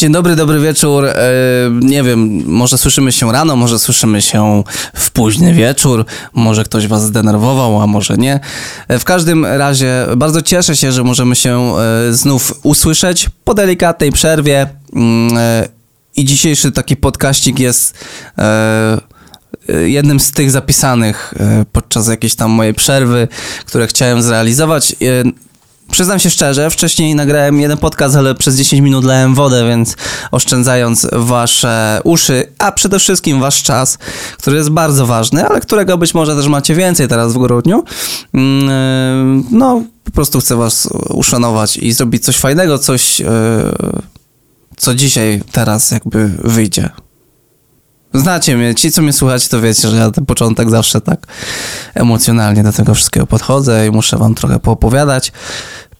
Dzień dobry, dobry wieczór. E, nie wiem, może słyszymy się rano, może słyszymy się w późny wieczór, może ktoś was zdenerwował, a może nie. E, w każdym razie bardzo cieszę się, że możemy się e, znów usłyszeć po delikatnej przerwie. Mm, I dzisiejszy taki podkaścik jest jednym z tych zapisanych podczas jakiejś tam mojej przerwy, które chciałem zrealizować. Przyznam się szczerze, wcześniej nagrałem jeden podcast, ale przez 10 minut lałem wodę, więc oszczędzając wasze uszy, a przede wszystkim wasz czas, który jest bardzo ważny, ale którego być może też macie więcej teraz w grudniu, mm, no po prostu chcę was uszanować i zrobić coś fajnego, coś, e, co dzisiaj, teraz jakby wyjdzie. Znacie mnie, ci co mnie słuchacie, to wiecie, że ja ten początek zawsze tak emocjonalnie do tego wszystkiego podchodzę i muszę wam trochę poopowiadać.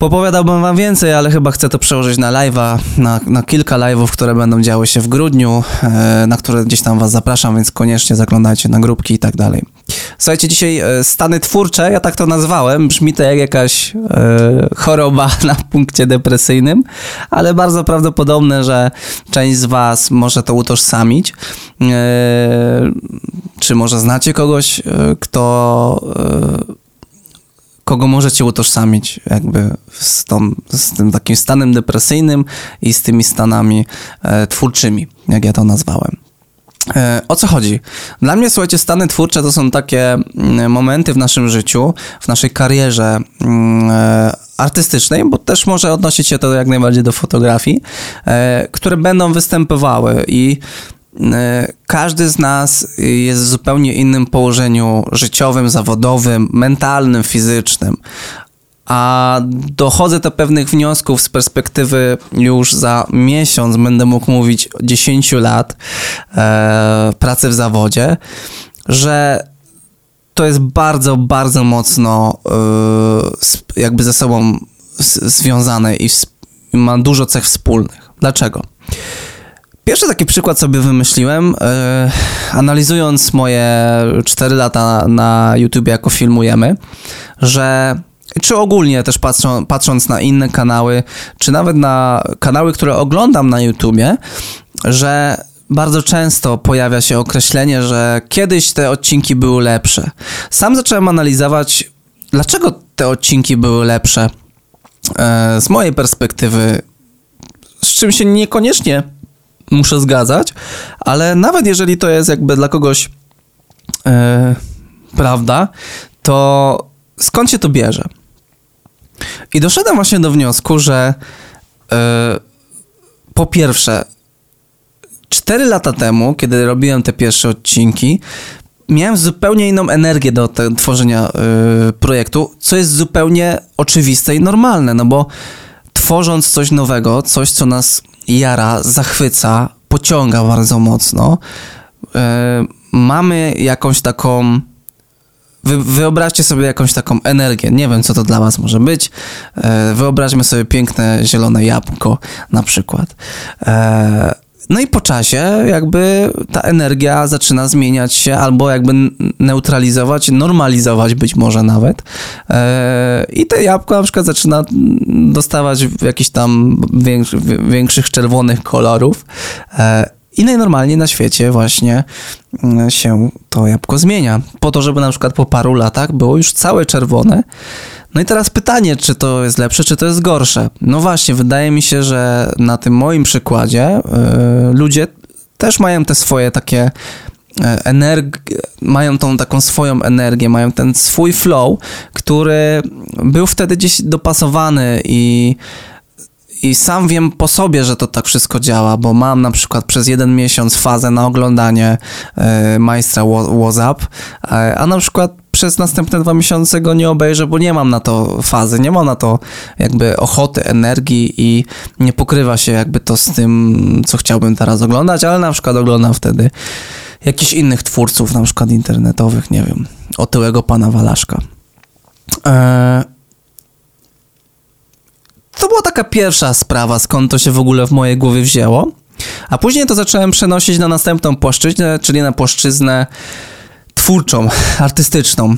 Popowiadałbym wam więcej, ale chyba chcę to przełożyć na live'a, na, na kilka live'ów, które będą działy się w grudniu, e, na które gdzieś tam was zapraszam, więc koniecznie zaglądajcie na grupki i tak dalej. Słuchajcie, dzisiaj e, stany twórcze, ja tak to nazwałem, brzmi to jak jakaś e, choroba na punkcie depresyjnym, ale bardzo prawdopodobne, że część z was może to utożsamić. E, czy może znacie kogoś, e, kto e, kogo możecie utożsamić jakby z, tą, z tym takim stanem depresyjnym i z tymi stanami e, twórczymi, jak ja to nazwałem. E, o co chodzi? Dla mnie, słuchajcie, stany twórcze to są takie mm, momenty w naszym życiu, w naszej karierze mm, e, artystycznej, bo też może odnosić się to jak najbardziej do fotografii, e, które będą występowały i każdy z nas jest w zupełnie innym położeniu życiowym, zawodowym, mentalnym, fizycznym. A dochodzę do pewnych wniosków z perspektywy już za miesiąc, będę mógł mówić 10 lat e, pracy w zawodzie, że to jest bardzo, bardzo mocno e, jakby ze sobą związane i ma dużo cech wspólnych. Dlaczego? Pierwszy taki przykład sobie wymyśliłem, yy, analizując moje 4 lata na YouTube, jako filmujemy, że czy ogólnie też patrzą, patrząc na inne kanały, czy nawet na kanały, które oglądam na YouTubie, że bardzo często pojawia się określenie, że kiedyś te odcinki były lepsze. Sam zacząłem analizować, dlaczego te odcinki były lepsze. E, z mojej perspektywy, z czym się niekoniecznie muszę zgadzać, ale nawet jeżeli to jest jakby dla kogoś e, prawda, to skąd się to bierze? I doszedłem właśnie do wniosku, że e, po pierwsze, 4 lata temu, kiedy robiłem te pierwsze odcinki, miałem zupełnie inną energię do te, tworzenia y, projektu, co jest zupełnie oczywiste i normalne, no bo tworząc coś nowego, coś, co nas jara, zachwyca, pociąga bardzo mocno. E, mamy jakąś taką. Wy, wyobraźcie sobie jakąś taką energię. Nie wiem, co to dla Was może być. E, wyobraźmy sobie piękne zielone jabłko, na przykład. E, no i po czasie jakby ta energia zaczyna zmieniać się albo jakby neutralizować, normalizować być może nawet. E, I te jabłko na przykład zaczyna dostawać jakichś tam większych czerwonych kolorów. I najnormalniej na świecie właśnie mm, się to jabłko zmienia. Po to, żeby na przykład po paru latach było już całe czerwone. No i teraz pytanie, czy to jest lepsze, czy to jest gorsze. No właśnie, wydaje mi się, że na tym moim przykładzie yy, ludzie też mają te swoje takie e, energię, mają tą taką swoją energię, mają ten swój flow, który był wtedy gdzieś dopasowany i i sam wiem po sobie, że to tak wszystko działa, bo mam na przykład przez jeden miesiąc fazę na oglądanie e, majstra WhatsApp, e, a na przykład przez następne dwa miesiące go nie obejrzę, bo nie mam na to fazy, nie mam na to jakby ochoty, energii i nie pokrywa się jakby to z tym, co chciałbym teraz oglądać, ale na przykład oglądam wtedy jakichś innych twórców, na przykład internetowych, nie wiem, otyłego pana Walaszka. Eee, to była taka pierwsza sprawa, skąd to się w ogóle w mojej głowie wzięło. A później to zacząłem przenosić na następną płaszczyznę, czyli na płaszczyznę twórczą, artystyczną,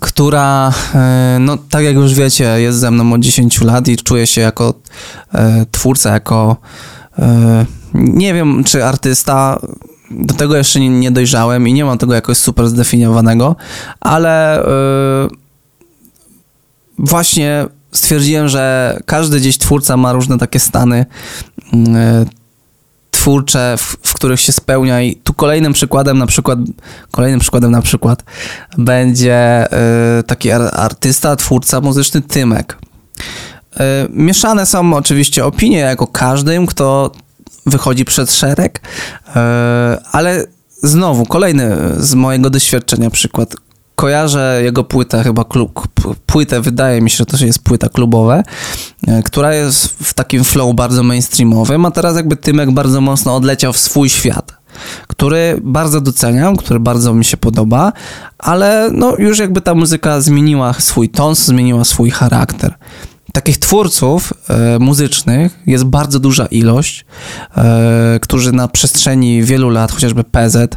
która, e, no tak jak już wiecie, jest ze mną od 10 lat i czuję się jako e, twórca, jako nie wiem, czy artysta, do tego jeszcze nie, nie dojrzałem i nie mam tego jakoś super zdefiniowanego, ale właśnie stwierdziłem, że każdy gdzieś twórca ma różne takie stany twórcze, w, w, których się spełnia i tu kolejnym przykładem na przykład, kolejnym przykładem na przykład będzie y, taki artysta, twórca muzyczny Tymek. Y, mieszane są oczywiście opinie, jako każdym, kto wychodzi przed szereg, ale znowu kolejny z mojego doświadczenia przykład kojarzę jego płytę, chyba klub, płytę, wydaje mi się, że to jest płyta klubowe, e, która jest w takim flow bardzo mainstreamowym, a teraz jakby Tymek bardzo mocno odleciał w swój świat który bardzo doceniam, który bardzo mi się podoba, ale no już jakby ta muzyka zmieniła swój ton, zmieniła swój charakter takich twórców e, muzycznych jest bardzo duża ilość, e, którzy na przestrzeni wielu lat, chociażby PZ, e,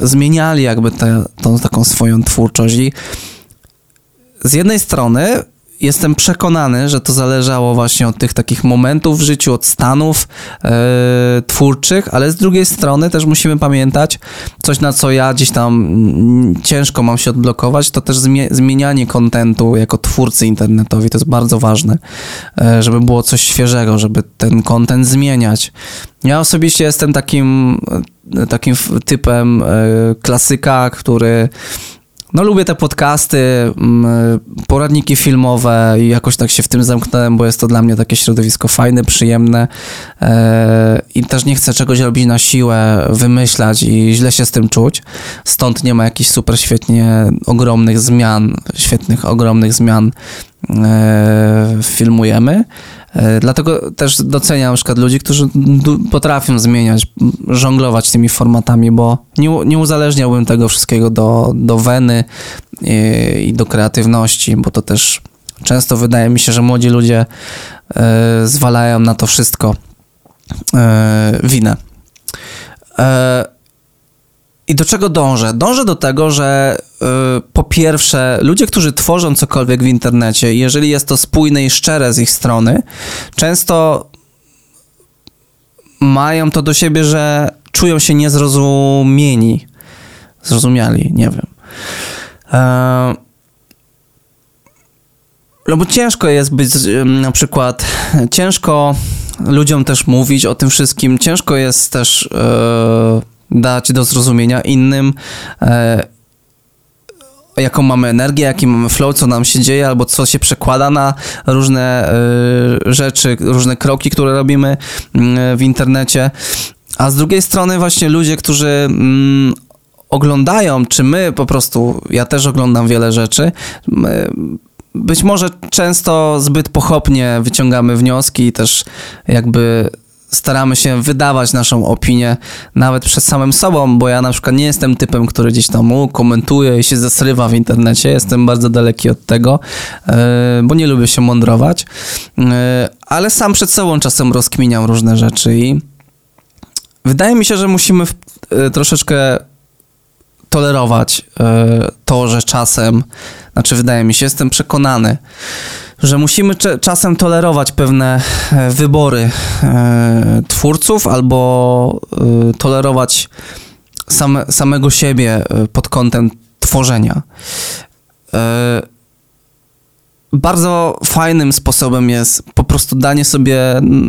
zmieniali jakby tę taką swoją twórczość. I z jednej strony jestem przekonany, że to zależało właśnie od tych takich momentów w życiu, od stanów e, twórczych, ale z drugiej strony też musimy pamiętać coś, na co ja gdzieś tam mm, ciężko mam się odblokować, to też zmienianie kontentu jako twórcy internetowi. To jest bardzo ważne, e, żeby było coś świeżego, żeby ten kontent zmieniać. Ja osobiście jestem takim, e, takim typem klasyka, który no lubię te podcasty, mm, poradniki filmowe i jakoś tak się w tym zamknąłem, bo jest to dla mnie takie środowisko fajne, przyjemne e, i też nie chcę czegoś robić na siłę, wymyślać i źle się z tym czuć. Stąd nie ma jakichś super świetnie ogromnych zmian, świetnych ogromnych zmian filmujemy. E, dlatego też doceniam na przykład ludzi, którzy potrafią zmieniać, żonglować tymi formatami, bo nie, nie uzależniałbym tego wszystkiego do, do weny i, i do kreatywności, bo to też często wydaje mi się, że młodzi ludzie e, zwalają na to wszystko e, winę. E, i do czego dążę? Dążę do tego, że yy, po pierwsze, ludzie, którzy tworzą cokolwiek w internecie, jeżeli jest to spójne i szczere z ich strony, często mają to do siebie, że czują się niezrozumieni. Zrozumiali, nie wiem. Yy, no bo ciężko jest być, na przykład, ciężko ludziom też mówić o tym wszystkim, ciężko jest też. Yy, dać do zrozumienia innym, e, jaką mamy energię, jaki mamy flow, co nam się dzieje, albo co się przekłada na różne e, rzeczy, różne kroki, które robimy mm, w internecie. A z drugiej strony właśnie ludzie, którzy mm, oglądają, czy my po prostu, ja też oglądam wiele rzeczy, być może często zbyt pochopnie wyciągamy wnioski i też jakby staramy się wydawać naszą opinię nawet przed samym sobą, bo ja na przykład nie jestem typem, który gdzieś tam komentuje i się zasrywa w internecie. Jestem bardzo daleki od tego, e, bo nie lubię się mądrować, e, ale sam przed sobą czasem rozkminiam różne rzeczy i wydaje mi się, że musimy e, troszeczkę tolerować to, że czasem, znaczy wydaje mi się, jestem przekonany, że musimy czasem tolerować pewne e, wybory e, twórców albo e, tolerować same, samego siebie pod kątem tworzenia bardzo fajnym sposobem jest po prostu danie sobie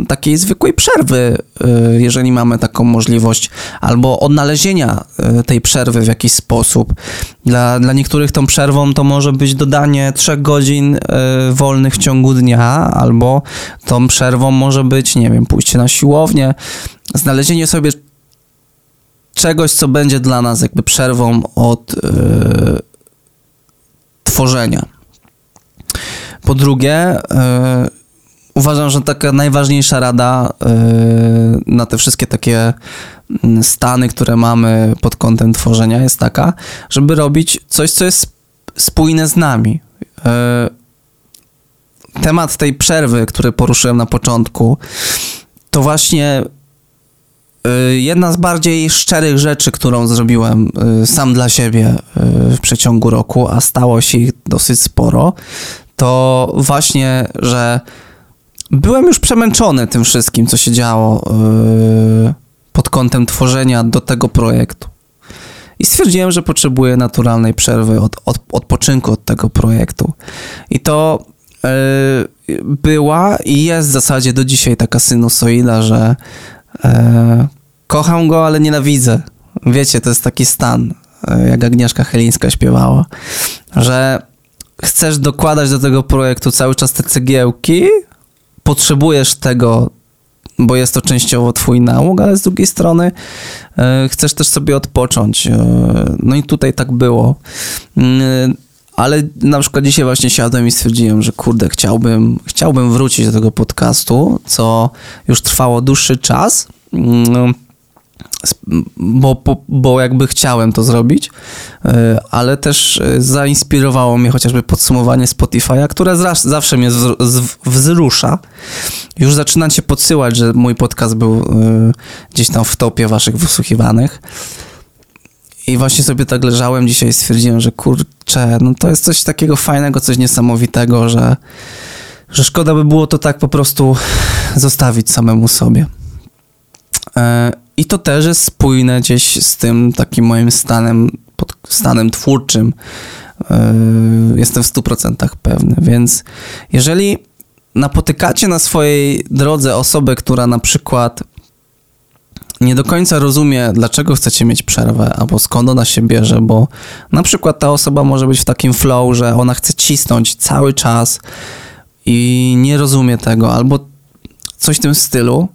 takiej zwykłej przerwy, y, jeżeli mamy taką możliwość, albo odnalezienia y, tej przerwy w jakiś sposób. Dla, dla niektórych tą przerwą to może być dodanie trzech godzin y, wolnych w ciągu dnia, albo tą przerwą może być, nie wiem, pójście na siłownię, znalezienie sobie czegoś, co będzie dla nas jakby przerwą od yy, tworzenia. Po drugie, yy, uważam, że taka najważniejsza rada yy, na te wszystkie takie mm, stany, które mamy pod kątem tworzenia jest taka, żeby robić coś, co jest spójne z nami. Yy, temat tej przerwy, który poruszyłem na początku, to właśnie jedna z bardziej szczerych rzeczy, którą zrobiłem sam dla siebie w przeciągu roku, a stało się ich dosyć sporo, to właśnie, że byłem już przemęczony tym wszystkim, co się działo yy, pod kątem tworzenia do tego projektu. I stwierdziłem, że potrzebuję naturalnej przerwy, od, od, odpoczynku od tego projektu. I to yy, była i jest w zasadzie do dzisiaj taka sinusoida, że yy, kocham go, ale nienawidzę. Wiecie, to jest taki stan, yy, jak Agnieszka Chelińska śpiewała, że chcesz dokładać do tego projektu cały czas te cegiełki, potrzebujesz tego, bo jest to częściowo twój nałóg, ale z drugiej strony e, chcesz też sobie odpocząć. E, no i tutaj tak było. E, ale na przykład dzisiaj właśnie siadłem i stwierdziłem, że kurde, chciałbym, chciałbym wrócić do tego podcastu, co już trwało dłuższy czas. Bo, bo, jakby chciałem to zrobić, e, ale też e, zainspirowało mnie chociażby podsumowanie Spotify'a, które zawsze mnie wzrusza. Już zaczynacie podsyłać, że mój podcast był e, gdzieś tam w topie waszych wysłuchiwanych. I właśnie sobie tak leżałem dzisiaj i stwierdziłem, że kurczę, no to jest coś takiego fajnego, coś niesamowitego, że, że szkoda by było to tak po prostu zostawić samemu sobie. I to też jest spójne gdzieś z tym takim moim stanem, stanem twórczym. Yy, jestem w 100% pewny. Więc jeżeli napotykacie na swojej drodze osobę, która na przykład nie do końca rozumie, dlaczego chcecie mieć przerwę, albo skąd ona się bierze, bo na przykład ta osoba może być w takim flow, że ona chce cisnąć cały czas i nie rozumie tego, albo coś w tym stylu,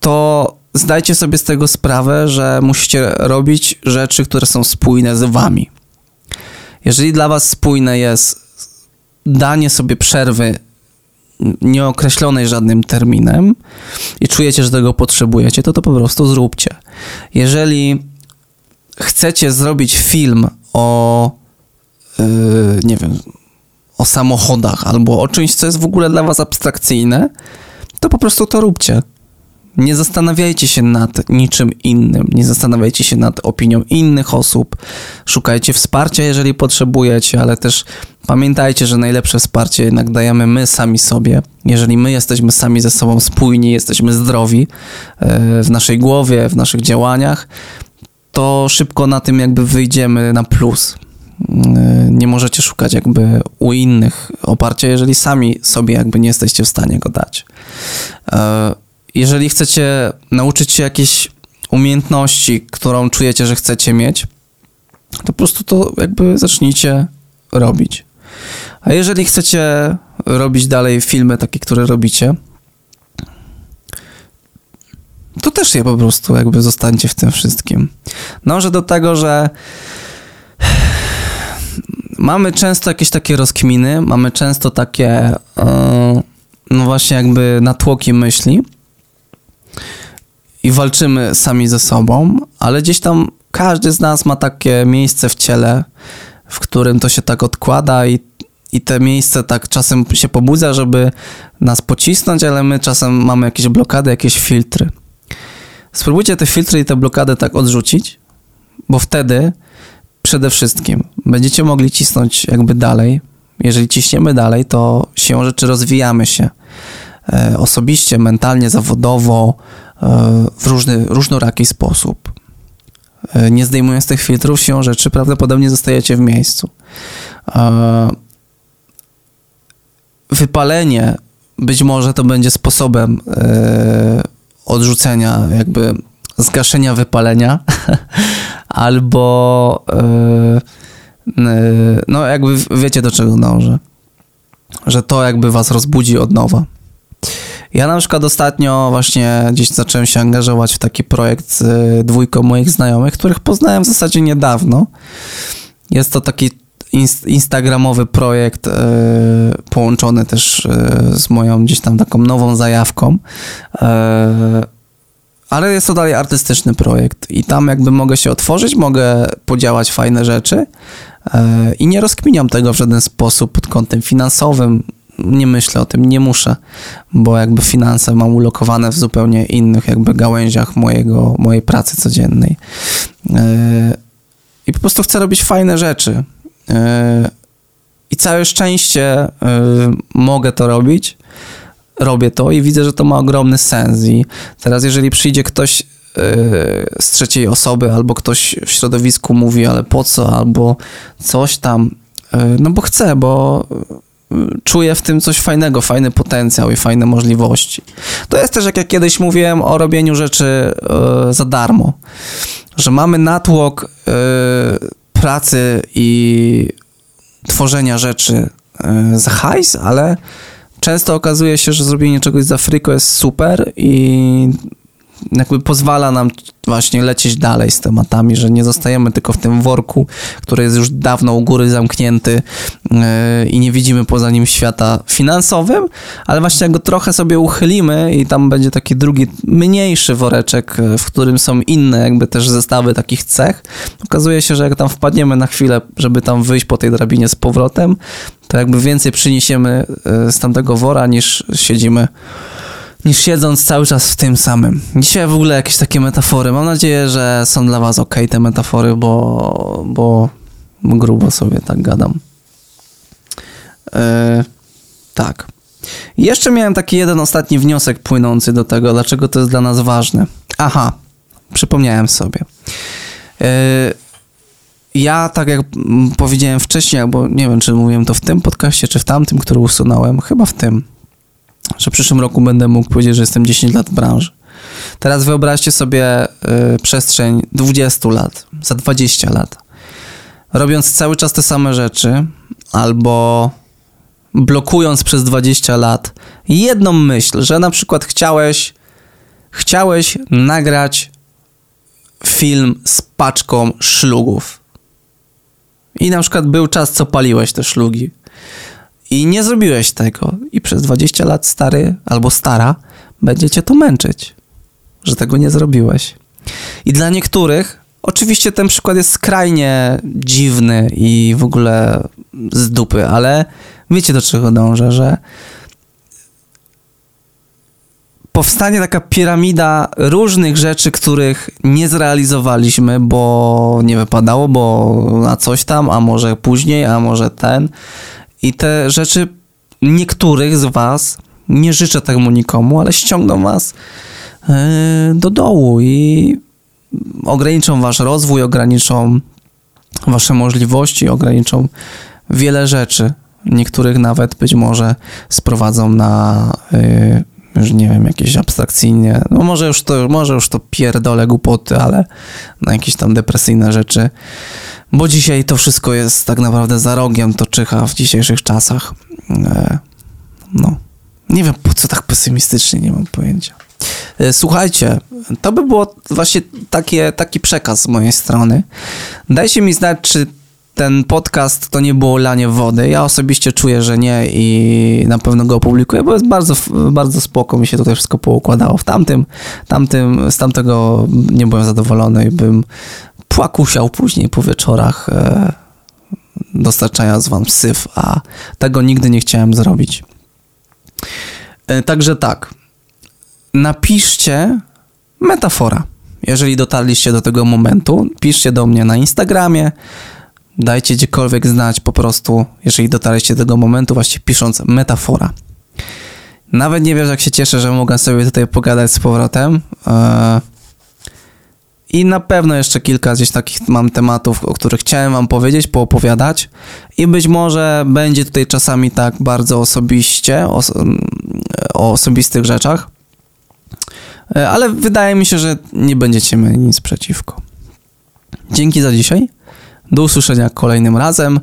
to zdajcie sobie z tego sprawę, że musicie robić rzeczy, które są spójne z wami. Jeżeli dla was spójne jest danie sobie przerwy nieokreślonej żadnym terminem i czujecie, że tego potrzebujecie, to to po prostu zróbcie. Jeżeli chcecie zrobić film o yy, nie wiem, o samochodach albo o czymś, co jest w ogóle dla was abstrakcyjne, to po prostu to róbcie. Nie zastanawiajcie się nad niczym innym, nie zastanawiajcie się nad opinią innych osób. Szukajcie wsparcia, jeżeli potrzebujecie, ale też pamiętajcie, że najlepsze wsparcie jednak dajemy my sami sobie. Jeżeli my jesteśmy sami ze sobą spójni, jesteśmy zdrowi e, w naszej głowie, w naszych działaniach, to szybko na tym jakby wyjdziemy na plus. E, nie możecie szukać jakby u innych oparcia, jeżeli sami sobie jakby nie jesteście w stanie go dać. Jeżeli chcecie nauczyć się jakiejś umiejętności, którą czujecie, że chcecie mieć, to po prostu to jakby zacznijcie robić. A jeżeli chcecie robić dalej filmy takie, które robicie, to też je po prostu jakby zostańcie w tym wszystkim. Dążę do tego, że mamy często jakieś takie rozkminy, mamy często takie e, no właśnie jakby natłoki myśli, i walczymy sami ze sobą, ale gdzieś tam każdy z nas ma takie miejsce w ciele, w którym to się tak odkłada i, i te miejsce tak czasem się pobudza, żeby nas pocisnąć, ale my czasem mamy jakieś blokady, jakieś filtry. Spróbujcie te filtry i te blokady tak odrzucić, bo wtedy przede wszystkim będziecie mogli cisnąć jakby dalej. Jeżeli ciśniemy dalej, to siłą rzeczy rozwijamy się osobiście, mentalnie, zawodowo, E, w różny, różnoraki sposób. E, nie zdejmując tych filtrów, siłą rzeczy prawdopodobnie zostajecie w miejscu. E, wypalenie być może to będzie sposobem odrzucenia, jakby zgaszenia wypalenia, albo no jakby wiecie do czego dążę. Że to jakby was rozbudzi od nowa. Ja na przykład ostatnio właśnie gdzieś zacząłem się angażować w taki projekt z dwójką moich znajomych, których poznałem w zasadzie niedawno. Jest to taki instagramowy projekt e, połączony też e, z moją gdzieś tam taką nową zajawką. Ale jest to dalej artystyczny projekt i tam jakby mogę się otworzyć, mogę podziałać fajne rzeczy i nie rozkminiam tego w żaden sposób pod kątem finansowym nie myślę o tym, nie muszę, bo jakby finanse mam ulokowane w zupełnie innych jakby gałęziach mojego, mojej pracy codziennej. E, I po prostu chcę robić fajne rzeczy. E, I całe szczęście e, mogę to robić, robię to i widzę, że to ma ogromny sens. I teraz, jeżeli przyjdzie ktoś z trzeciej osoby, albo ktoś w środowisku mówi, ale po co, albo coś tam, no bo chcę, bo czuję w tym coś fajnego, fajny potencjał i fajne możliwości. To jest też, jak ja kiedyś mówiłem o robieniu rzeczy yy, za darmo, że mamy natłok yy, pracy i tworzenia rzeczy yy, za hajs, ale często okazuje się, że zrobienie czegoś za friko jest super i jakby pozwala nam właśnie lecieć dalej z tematami, że nie zostajemy tylko w tym worku, który jest już dawno u góry zamknięty yy, i nie widzimy poza nim świata finansowym, ale właśnie go trochę sobie uchylimy i tam będzie taki drugi, mniejszy woreczek, yy, w którym są inne jakby też zestawy takich cech, okazuje się, że jak tam wpadniemy na chwilę, żeby tam wyjść po tej drabinie z powrotem, to jakby więcej przyniesiemy yy, z tamtego wora niż siedzimy niż siedząc cały czas w tym samym. Dzisiaj w ogóle jakieś takie metafory. Mam nadzieję, że są dla was ok te metafory, bo, bo grubo sobie tak gadam. Yy, tak. Jeszcze miałem taki jeden ostatni wniosek płynący do tego, dlaczego to jest dla nas ważne. Aha, przypomniałem sobie. Yy, ja, tak jak powiedziałem wcześniej, albo nie wiem, czy mówiłem to w tym podcaście, czy w tamtym, który usunąłem, chyba w tym że w przyszłym roku będę mógł powiedzieć, że jestem 10 lat w branży. Teraz wyobraźcie sobie y, przestrzeń 20 lat, za 20 lat. Robiąc cały czas te same rzeczy, albo blokując przez 20 lat jedną myśl, że na przykład chciałeś, chciałeś nagrać film z paczką szlugów. I na przykład był czas, co paliłeś te szlugi. I nie zrobiłeś tego. I przez 20 lat stary albo stara będzie cię to męczyć, że tego nie zrobiłeś. I dla niektórych, oczywiście ten przykład jest skrajnie dziwny i w ogóle z dupy, ale wiecie do czego dążę, że powstanie taka piramida różnych rzeczy, których nie zrealizowaliśmy, bo nie wypadało, bo na coś tam, a może później, a może ten. I te rzeczy niektórych z was, nie życzę temu nikomu, ale ściągną was yy, do dołu i ograniczą wasz rozwój, ograniczą wasze możliwości, ograniczą wiele rzeczy. Niektórych nawet być może sprowadzą na yy, już nie wiem, jakieś abstrakcyjnie, no może już to, może już to pierdolę głupoty, ale na jakieś tam depresyjne rzeczy bo dzisiaj to wszystko jest tak naprawdę za rogiem, to czyha w dzisiejszych czasach. E, no, nie wiem po co tak pesymistycznie, nie mam pojęcia. E, słuchajcie, to by było właśnie takie, taki przekaz z mojej strony. Dajcie mi znać, czy ten podcast to nie było lanie wody. Ja osobiście czuję, że nie i na pewno go opublikuję, bo jest bardzo, bardzo spoko, mi się tutaj wszystko poukładało. W tamtym, tamtym, z tamtego nie byłem zadowolony i bym płakusiał później po wieczorach, e, dostarczając wam syf, a tego nigdy nie chciałem zrobić. E, także tak, napiszcie metafora. Jeżeli dotarliście do tego momentu, piszcie do mnie na Instagramie, dajcie gdziekolwiek znać po prostu, jeżeli dotarliście do tego momentu, właśnie pisząc metafora. Nawet nie wiesz, jak się cieszę, że mogę sobie tutaj pogadać z powrotem. E, i na pewno jeszcze kilka gdzieś takich mam tematów, o których chciałem wam powiedzieć, poopowiadać. I być może będzie tutaj czasami tak bardzo osobiście, o, o osobistych rzeczach. E, ale wydaje mi się, że nie będziecie mieli nic przeciwko. Dzięki za dzisiaj. Do usłyszenia kolejnym razem.